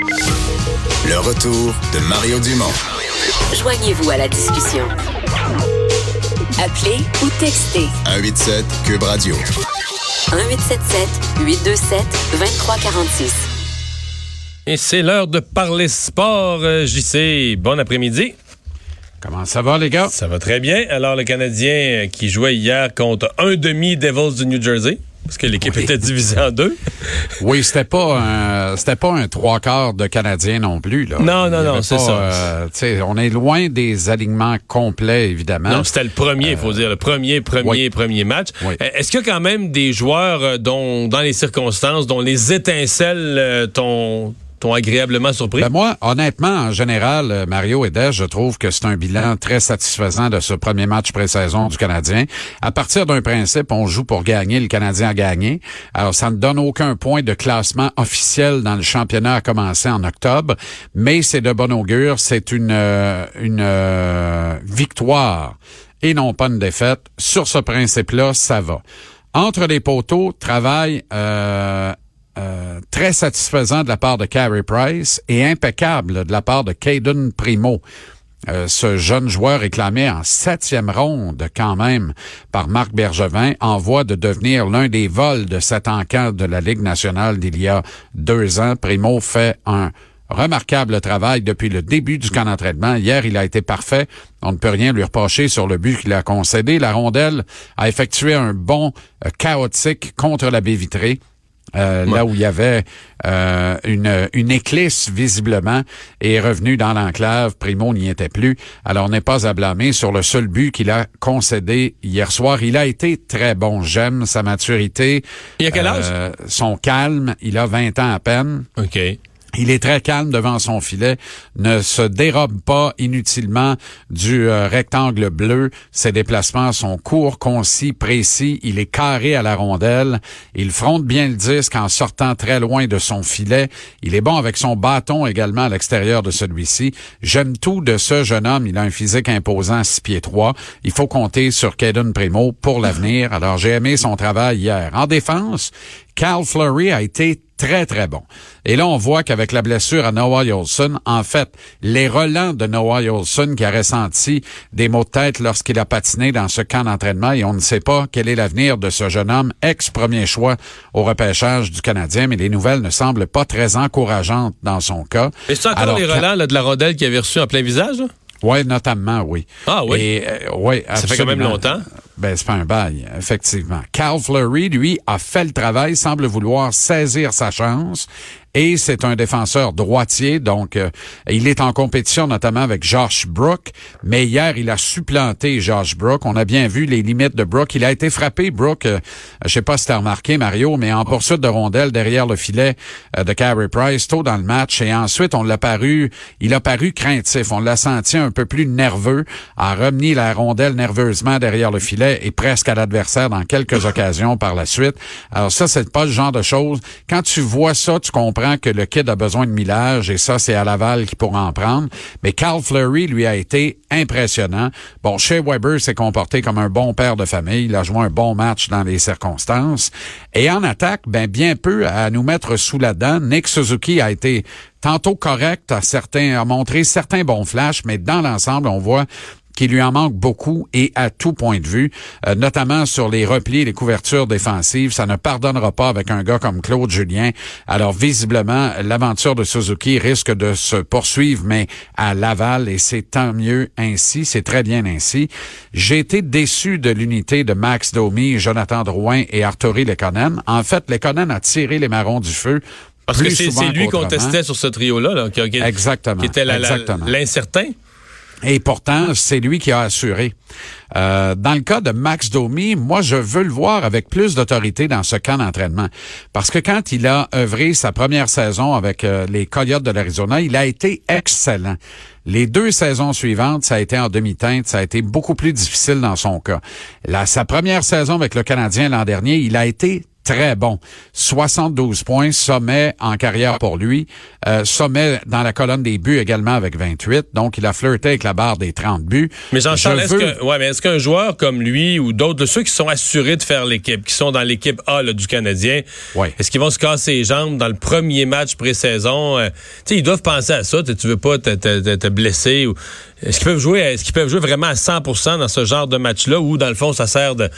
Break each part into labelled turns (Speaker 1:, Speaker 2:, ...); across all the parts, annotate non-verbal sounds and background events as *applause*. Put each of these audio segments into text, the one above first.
Speaker 1: Le retour de Mario Dumont.
Speaker 2: Joignez-vous à la discussion. Appelez ou textez
Speaker 1: 187 Cube Radio.
Speaker 2: 1877 827 2346.
Speaker 3: Et c'est l'heure de parler sport. Euh, JC, bon après-midi.
Speaker 4: Comment ça va, les gars?
Speaker 3: Ça va très bien. Alors, le Canadien euh, qui jouait hier contre un demi Devils du New Jersey, parce que l'équipe
Speaker 4: Oui.
Speaker 3: était divisée en deux.
Speaker 4: Oui, c'était pas un, c'était pas un trois quarts de Canadiens non plus, là.
Speaker 3: Non, non, non, c'est ça.
Speaker 4: euh, on est loin des alignements complets, évidemment.
Speaker 3: Non, c'était le premier, il faut dire, le premier, premier,
Speaker 4: Euh, oui.
Speaker 3: premier match.
Speaker 4: Oui.
Speaker 3: Euh, Est-ce qu'il y a quand même des joueurs euh, dont, dans les circonstances, dont les étincelles euh, t'ont t'ont agréablement surpris?
Speaker 4: Ben moi, honnêtement, en général, euh, Mario et Des, je trouve que c'est un bilan très satisfaisant de ce premier match pré-saison du Canadien. À partir d'un principe, on joue pour gagner, le Canadien a gagné. Alors, ça ne donne aucun point de classement officiel dans le championnat à commencer en octobre, mais c'est de bon augure. C'est une, euh, une euh, victoire et non pas une défaite. Sur ce principe-là, ça va. Entre les poteaux, travail euh, euh, très satisfaisant de la part de Carey Price et impeccable de la part de Caden Primo. Euh, ce jeune joueur réclamé en septième ronde quand même par Marc Bergevin en voie de devenir l'un des vols de cet encadre de la Ligue nationale d'il y a deux ans. Primo fait un remarquable travail depuis le début du camp d'entraînement. Hier, il a été parfait. On ne peut rien lui reprocher sur le but qu'il a concédé. La rondelle a effectué un bond euh, chaotique contre la baie vitrée. Euh, là où il y avait euh, une, une éclisse visiblement et est revenu dans l'enclave. Primo n'y était plus. Alors on n'est pas à blâmer sur le seul but qu'il a concédé hier soir. Il a été très bon. J'aime sa maturité.
Speaker 3: Il a quel âge?
Speaker 4: Euh, son calme. Il a 20 ans à peine.
Speaker 3: OK.
Speaker 4: Il est très calme devant son filet, ne se dérobe pas inutilement du euh, rectangle bleu. Ses déplacements sont courts, concis, précis. Il est carré à la rondelle. Il fronte bien le disque en sortant très loin de son filet. Il est bon avec son bâton également à l'extérieur de celui-ci. J'aime tout de ce jeune homme. Il a un physique imposant, 6 pieds 3. Il faut compter sur Caden Primo pour l'avenir. Alors j'ai aimé son travail hier. En défense, Cal Fleury a été très, très bon. Et là, on voit qu'avec la blessure à Noah Olson, en fait, les relents de Noah Olson qui a ressenti des maux de tête lorsqu'il a patiné dans ce camp d'entraînement et on ne sait pas quel est l'avenir de ce jeune homme, ex-premier choix au repêchage du Canadien, mais les nouvelles ne semblent pas très encourageantes dans son cas.
Speaker 3: Et c'est encore
Speaker 4: Alors,
Speaker 3: les relents là, de la rondelle qu'il avait reçu en plein visage? là?
Speaker 4: Oui, notamment, oui.
Speaker 3: Ah oui?
Speaker 4: Et, euh, oui,
Speaker 3: Ça fait quand même longtemps.
Speaker 4: Ben, c'est pas un bail, effectivement. Carl Fleury, lui, a fait le travail, semble vouloir saisir sa chance. Et c'est un défenseur droitier, donc euh, il est en compétition notamment avec Josh Brook. Mais hier, il a supplanté Josh Brook. On a bien vu les limites de Brook. Il a été frappé, Brook, euh, je sais pas si t'as remarqué, Mario, mais en poursuite de rondelle derrière le filet euh, de Carey Price tôt dans le match. Et ensuite, on l'a paru, il a paru craintif. On l'a senti un peu plus nerveux, a remis la rondelle nerveusement derrière le filet et presque à l'adversaire dans quelques *laughs* occasions par la suite. Alors ça, c'est pas le genre de choses. Quand tu vois ça, tu comprends que le kid a besoin de millage et ça, c'est à Laval qui pourra en prendre. Mais Carl Fleury, lui, a été impressionnant. Bon, Shea Weber s'est comporté comme un bon père de famille. Il a joué un bon match dans les circonstances. Et en attaque, ben, bien peu à nous mettre sous la dent. Nick Suzuki a été tantôt correct, a certains, a montré certains bons flashs, mais dans l'ensemble, on voit qu'il lui en manque beaucoup et à tout point de vue, euh, notamment sur les replis et les couvertures défensives. Ça ne pardonnera pas avec un gars comme Claude Julien. Alors, visiblement, l'aventure de Suzuki risque de se poursuivre, mais à Laval, et c'est tant mieux ainsi. C'est très bien ainsi. J'ai été déçu de l'unité de Max Domi, Jonathan Drouin et Arturi Lekonen. En fait, Lekonen a tiré les marrons du feu.
Speaker 3: Parce que
Speaker 4: plus
Speaker 3: c'est lui qu'on testait sur ce trio-là, là, qui, qui-
Speaker 4: Exactement.
Speaker 3: qui était l'incertain.
Speaker 4: Et pourtant, c'est lui qui a assuré. Euh, dans le cas de Max Domi, moi, je veux le voir avec plus d'autorité dans ce camp d'entraînement. Parce que quand il a œuvré sa première saison avec euh, les Coyotes de l'Arizona, il a été excellent. Les deux saisons suivantes, ça a été en demi-teinte, ça a été beaucoup plus difficile dans son cas. La, sa première saison avec le Canadien l'an dernier, il a été très bon. 72 points, sommet en carrière pour lui. Euh, sommet dans la colonne des buts également avec 28. Donc, il a flirté avec la barre des 30 buts.
Speaker 3: Mais Jean-Charles, est-ce que, ouais, mais est-ce qu'un joueur comme lui ou d'autres, de ceux qui sont assurés de faire l'équipe, qui sont dans l'équipe A là, du Canadien,
Speaker 4: Ouais.
Speaker 3: est-ce qu'ils vont se casser les jambes dans le premier match pré-saison? Euh, tu sais, ils doivent penser à ça. Tu tu veux pas te, te- te- te blesser. Ou... Est-ce qu'ils peuvent jouer, est-ce qu'ils peuvent jouer vraiment à 100% dans ce genre de match-là où, dans le fond, ça sert de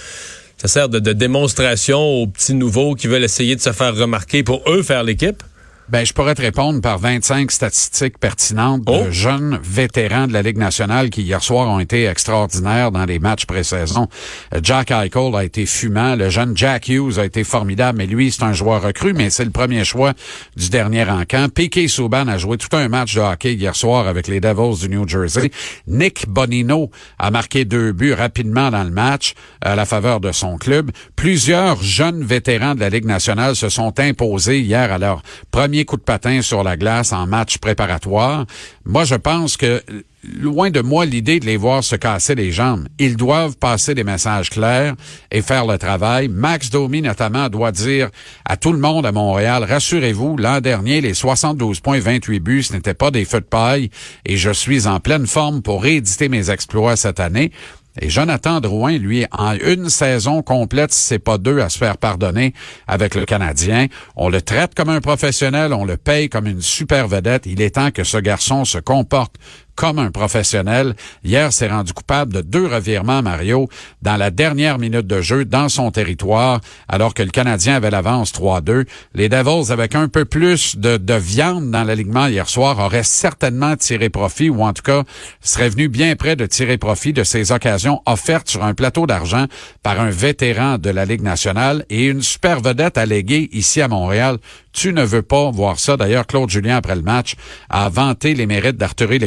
Speaker 3: ça sert de, de démonstration aux petits nouveaux qui veulent essayer de se faire remarquer pour eux faire l'équipe?
Speaker 4: Ben, je pourrais te répondre par 25 statistiques pertinentes
Speaker 3: Oh.
Speaker 4: de jeunes vétérans de la Ligue nationale qui, hier soir, ont été extraordinaires dans les matchs pré-saison. Euh, Jack Eichel a été fumant. Le jeune Jack Hughes a été formidable, mais lui, c'est un joueur recru, mais c'est le premier choix du dernier encamp. Piquet Souban a joué tout un match de hockey hier soir avec les Devils du New Jersey. Nick Bonino a marqué deux buts rapidement dans le match à la faveur de son club. Plusieurs jeunes vétérans de la Ligue nationale se sont imposés hier à leur premier coup de patin sur la glace en match préparatoire. Moi, je pense que loin de moi l'idée de les voir se casser les jambes. Ils doivent passer des messages clairs et faire le travail. Max Domi, notamment, doit dire à tout le monde à Montréal, rassurez-vous, l'an dernier, les 72 points, 28 buts, n'étaient pas des feux de paille et je suis en pleine forme pour rééditer mes exploits cette année. Et Jonathan Drouin, lui, en une saison complète, c'est pas deux à se faire pardonner avec le Canadien, on le traite comme un professionnel, on le paye comme une super vedette. Il est temps que ce garçon se comporte comme un professionnel. Hier, s'est rendu coupable de deux revirements, Mario, dans la dernière minute de jeu, dans son territoire, alors que le Canadien avait l'avance 3-2. Les Devils, avec un peu plus de, de viande dans l'alignement hier soir, auraient certainement tiré profit, ou en tout cas, seraient venus bien près de tirer profit de ces occasions offertes sur un plateau d'argent par un vétéran de la Ligue nationale et une super vedette alléguée ici à Montréal. Tu ne veux pas voir ça. D'ailleurs, Claude Julien, après le match, a vanté les mérites d'Arthurie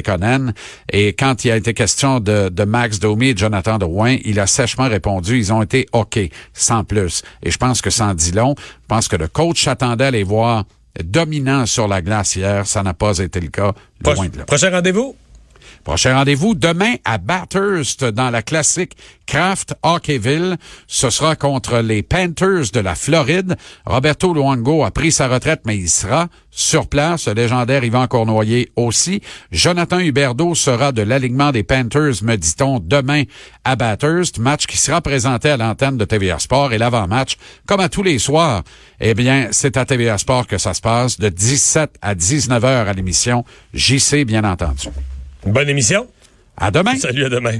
Speaker 4: Et quand il a été question de, de Max Domi et de Jonathan Drouin, il a sèchement répondu, ils ont été OK, sans plus. Et je pense que en dit long. Je pense que le coach s'attendait à les voir dominants sur la glace hier. Ça n'a pas été le cas. Loin de là.
Speaker 3: prochain rendez-vous?
Speaker 4: Prochain rendez-vous demain à Bathurst dans la classique Kraft Hockeyville. Ce sera contre les Panthers de la Floride. Roberto Luongo a pris sa retraite, mais il sera sur place. Le légendaire Yvan Cournoyer aussi. Jonathan Huberdeau sera de l'alignement des Panthers, me dit-on, demain à Bathurst. Match qui sera présenté à l'antenne de TVA Sport et l'avant-match, comme à tous les soirs. Eh bien, c'est à TVA Sport que ça se passe de 17 à 19 heures à l'émission. JC, bien entendu.
Speaker 3: Bonne émission.
Speaker 4: À demain.
Speaker 3: Salut, à demain.